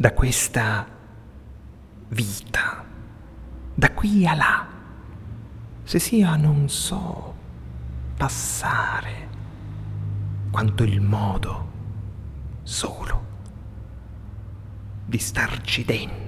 da questa vita, da qui a là, se sia non so passare quanto il modo solo di starci dentro.